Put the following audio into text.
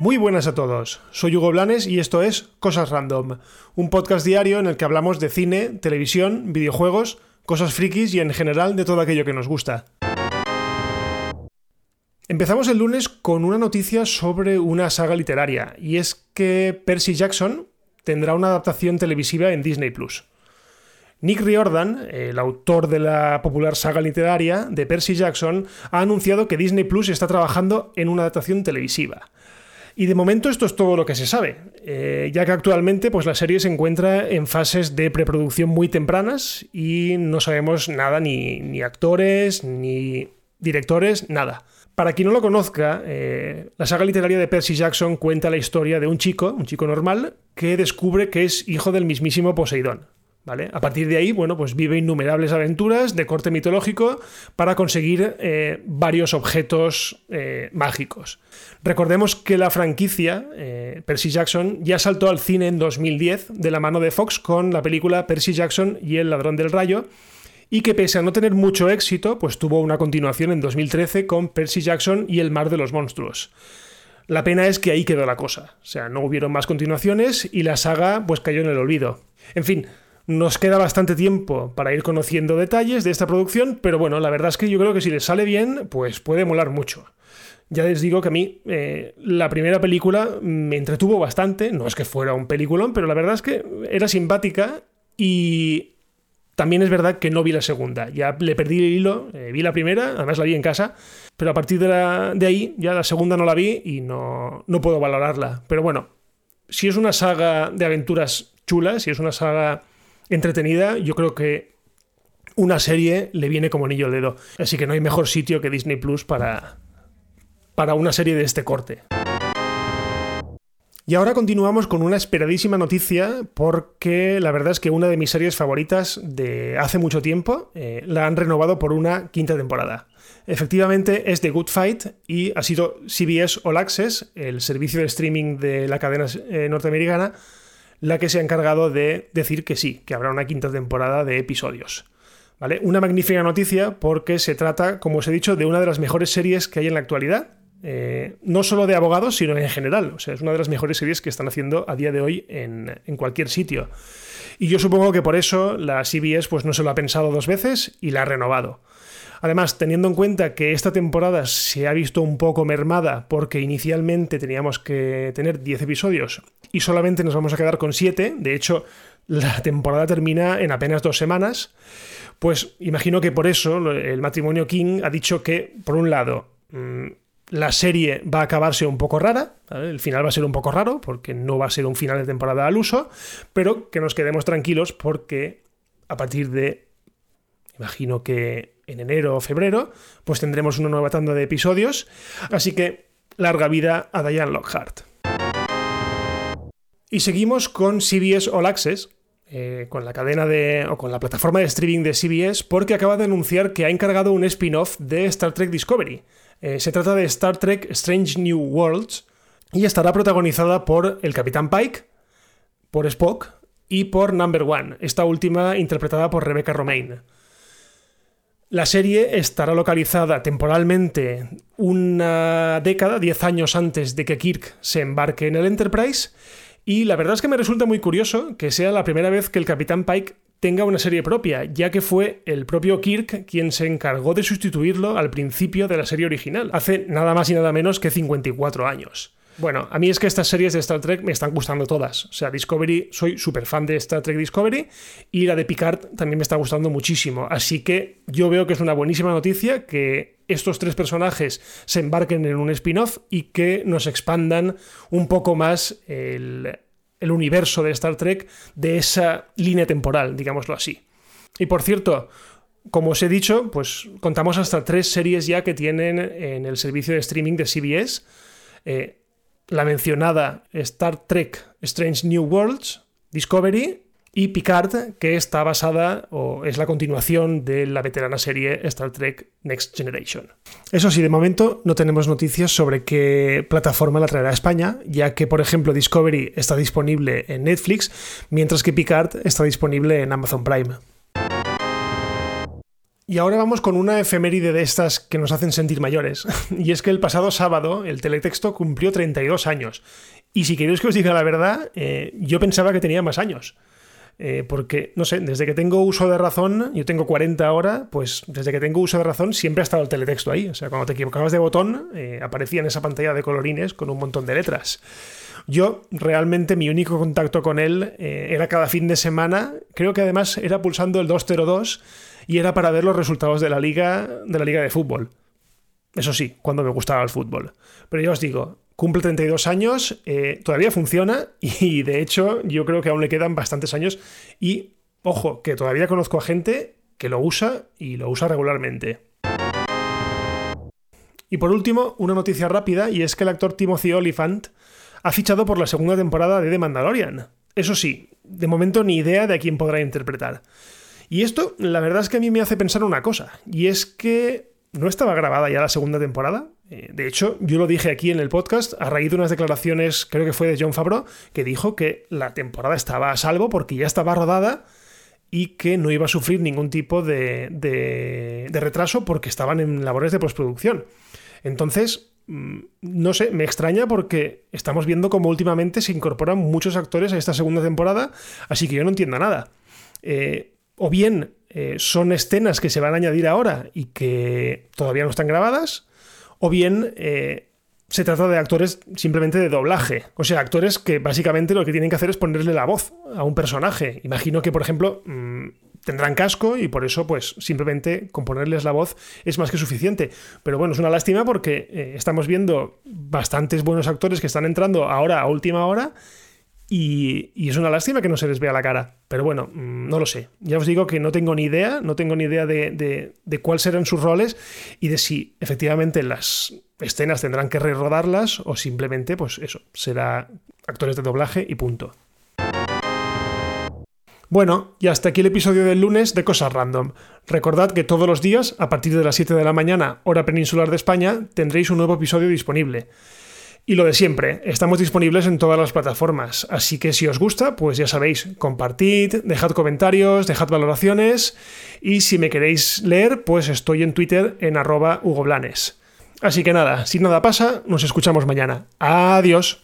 Muy buenas a todos, soy Hugo Blanes y esto es Cosas Random, un podcast diario en el que hablamos de cine, televisión, videojuegos, cosas frikis y en general de todo aquello que nos gusta. Empezamos el lunes con una noticia sobre una saga literaria, y es que Percy Jackson tendrá una adaptación televisiva en Disney Plus. Nick Riordan, el autor de la popular saga literaria de Percy Jackson, ha anunciado que Disney Plus está trabajando en una adaptación televisiva. Y de momento esto es todo lo que se sabe, eh, ya que actualmente pues, la serie se encuentra en fases de preproducción muy tempranas y no sabemos nada, ni, actores, ni directores, nada. Para quien no lo conozca, eh, la saga literaria de Percy Jackson cuenta la historia de un chico, un chico normal, que descubre que es hijo del mismísimo Poseidón. A partir de ahí, bueno, pues vive innumerables aventuras de corte mitológico para conseguir eh, varios objetos eh, mágicos. Recordemos que la franquicia eh, Percy Jackson ya saltó al cine en 2010 de la mano de Fox con la película Percy Jackson y el ladrón del rayo y que pese a no tener mucho éxito, pues tuvo una continuación en 2013 con Percy Jackson y el mar de los monstruos. La pena es que ahí quedó la cosa, o sea, no hubieron más continuaciones y la saga pues cayó en el olvido. En fin, nos queda bastante tiempo para ir conociendo detalles de esta producción, pero bueno, la verdad es que yo creo que si les sale bien, pues puede molar mucho. Ya les digo que a mí eh, la primera película me entretuvo bastante, no es que fuera un peliculón, pero la verdad es que era simpática y también es verdad que no vi la segunda. Ya le perdí el hilo, eh, vi la primera, además la vi en casa, pero a partir de, de ahí ya la segunda no la vi y no, no puedo valorarla. Pero bueno, si es una saga de aventuras chulas, si es una saga entretenida, yo creo que una serie le viene como anillo al dedo. Así que no hay mejor sitio que Disney Plus para, para una serie de este corte. Y ahora continuamos con una esperadísima noticia porque la verdad es que una de mis series favoritas de hace mucho tiempo eh, la han renovado por una quinta temporada. Efectivamente es The Good Fight y ha sido CBS All Access, el servicio de streaming de la cadena eh, norteamericana, la que se ha encargado de decir que sí, que habrá una quinta temporada de episodios. ¿Vale? Una magnífica noticia porque se trata, como os he dicho, de una de las mejores series que hay en la actualidad. Eh, no solo de abogados, sino en general. O sea, es una de las mejores series que están haciendo a día de hoy en, en cualquier sitio. Y yo supongo que por eso la CBS pues, no se lo ha pensado dos veces y la ha renovado. Además, teniendo en cuenta que esta temporada se ha visto un poco mermada porque inicialmente teníamos que tener 10 episodios y solamente nos vamos a quedar con 7, de hecho la temporada termina en apenas dos semanas, pues imagino que por eso el matrimonio King ha dicho que, por un lado, mm, la serie va a acabarse un poco rara, el final va a ser un poco raro porque no va a ser un final de temporada al uso, pero que nos quedemos tranquilos porque a partir de, imagino que en enero o febrero, pues tendremos una nueva tanda de episodios. Así que larga vida a Diane Lockhart. Y seguimos con CBS All Access, eh, con la cadena de. o con la plataforma de streaming de CBS, porque acaba de anunciar que ha encargado un spin-off de Star Trek Discovery. Eh, se trata de Star Trek Strange New Worlds y estará protagonizada por el Capitán Pike, por Spock y por Number One, esta última interpretada por Rebecca Romaine. La serie estará localizada temporalmente una década, diez años antes de que Kirk se embarque en el Enterprise, y la verdad es que me resulta muy curioso que sea la primera vez que el Capitán Pike tenga una serie propia, ya que fue el propio Kirk quien se encargó de sustituirlo al principio de la serie original, hace nada más y nada menos que 54 años. Bueno, a mí es que estas series de Star Trek me están gustando todas. O sea, Discovery, soy súper fan de Star Trek Discovery y la de Picard también me está gustando muchísimo. Así que yo veo que es una buenísima noticia que estos tres personajes se embarquen en un spin-off y que nos expandan un poco más el, universo de Star Trek de esa línea temporal, digámoslo así. Y por cierto, como os he dicho, pues contamos hasta tres series ya que tienen en el servicio de streaming de CBS. Eh, la mencionada Star Trek Strange New Worlds, Discovery y Picard, que está basada o es la continuación de la veterana serie Star Trek Next Generation. Eso sí, de momento no tenemos noticias sobre qué plataforma la traerá a España, ya que, por ejemplo, Discovery está disponible en Netflix, mientras que Picard está disponible en Amazon Prime. Y ahora vamos con una efeméride de estas que nos hacen sentir mayores. Y es que el pasado sábado el teletexto cumplió 32 años. Y si queréis que os diga la verdad, eh, yo pensaba que tenía más años. Eh, porque, no sé, desde que tengo uso de razón, yo tengo 40 ahora, pues desde que tengo uso de razón siempre ha estado el teletexto ahí. O sea, cuando te equivocabas de botón, eh, aparecía en esa pantalla de colorines con un montón de letras. Yo realmente mi único contacto con él era cada fin de semana, creo que además era pulsando el 202 y era para ver los resultados de la liga de la liga de fútbol. Eso sí, cuando me gustaba el fútbol. Pero ya os digo, cumple 32 años, eh, todavía funciona y de hecho yo creo que aún le quedan bastantes años y ojo, que todavía conozco a gente que lo usa y lo usa regularmente. Y por último, una noticia rápida y es que el actor Timothy Olyphant ha fichado por la segunda temporada de The Mandalorian. Eso sí, de momento ni idea de a quién podrá interpretar. Y esto, la verdad es que a mí me hace pensar una cosa, y es que no estaba grabada ya la segunda temporada. Eh, de hecho, yo lo dije aquí en el podcast a raíz de unas declaraciones, creo que fue de John Favreau, que dijo que la temporada estaba a salvo porque ya estaba rodada y que no iba a sufrir ningún tipo de, de retraso porque estaban en labores de postproducción. Entonces, mm, no sé, me extraña porque estamos viendo cómo últimamente se incorporan muchos actores a esta segunda temporada, así que yo no entiendo nada. Eh, o bien eh, son escenas que se van a añadir ahora y que todavía no están grabadas, o bien eh, se trata de actores simplemente de doblaje. O sea, actores que básicamente lo que tienen que hacer es ponerle la voz a un personaje. Imagino que, por ejemplo, mm, tendrán casco y por eso, pues, simplemente con ponerles la voz es más que suficiente. Pero bueno, es una lástima porque eh, estamos viendo bastantes buenos actores que están entrando ahora a última hora y, es una lástima que no se les vea la cara. Pero bueno, mm, no lo sé. Ya os digo que no tengo ni idea, no tengo ni idea de, de, cuáles serán sus roles y de si efectivamente las escenas tendrán que rerodarlas o simplemente, pues eso, será actores de doblaje y punto. Bueno, y hasta aquí el episodio del lunes de Cosas Random. Recordad que todos los días, a partir de las 7 de la mañana, hora peninsular de España, tendréis un nuevo episodio disponible. Y lo de siempre, estamos disponibles en todas las plataformas, así que si os gusta, pues ya sabéis, compartid, dejad comentarios, dejad valoraciones y si me queréis leer, pues estoy en Twitter en arroba hugoblanes. Así que nada, si nada pasa, nos escuchamos mañana. Adiós.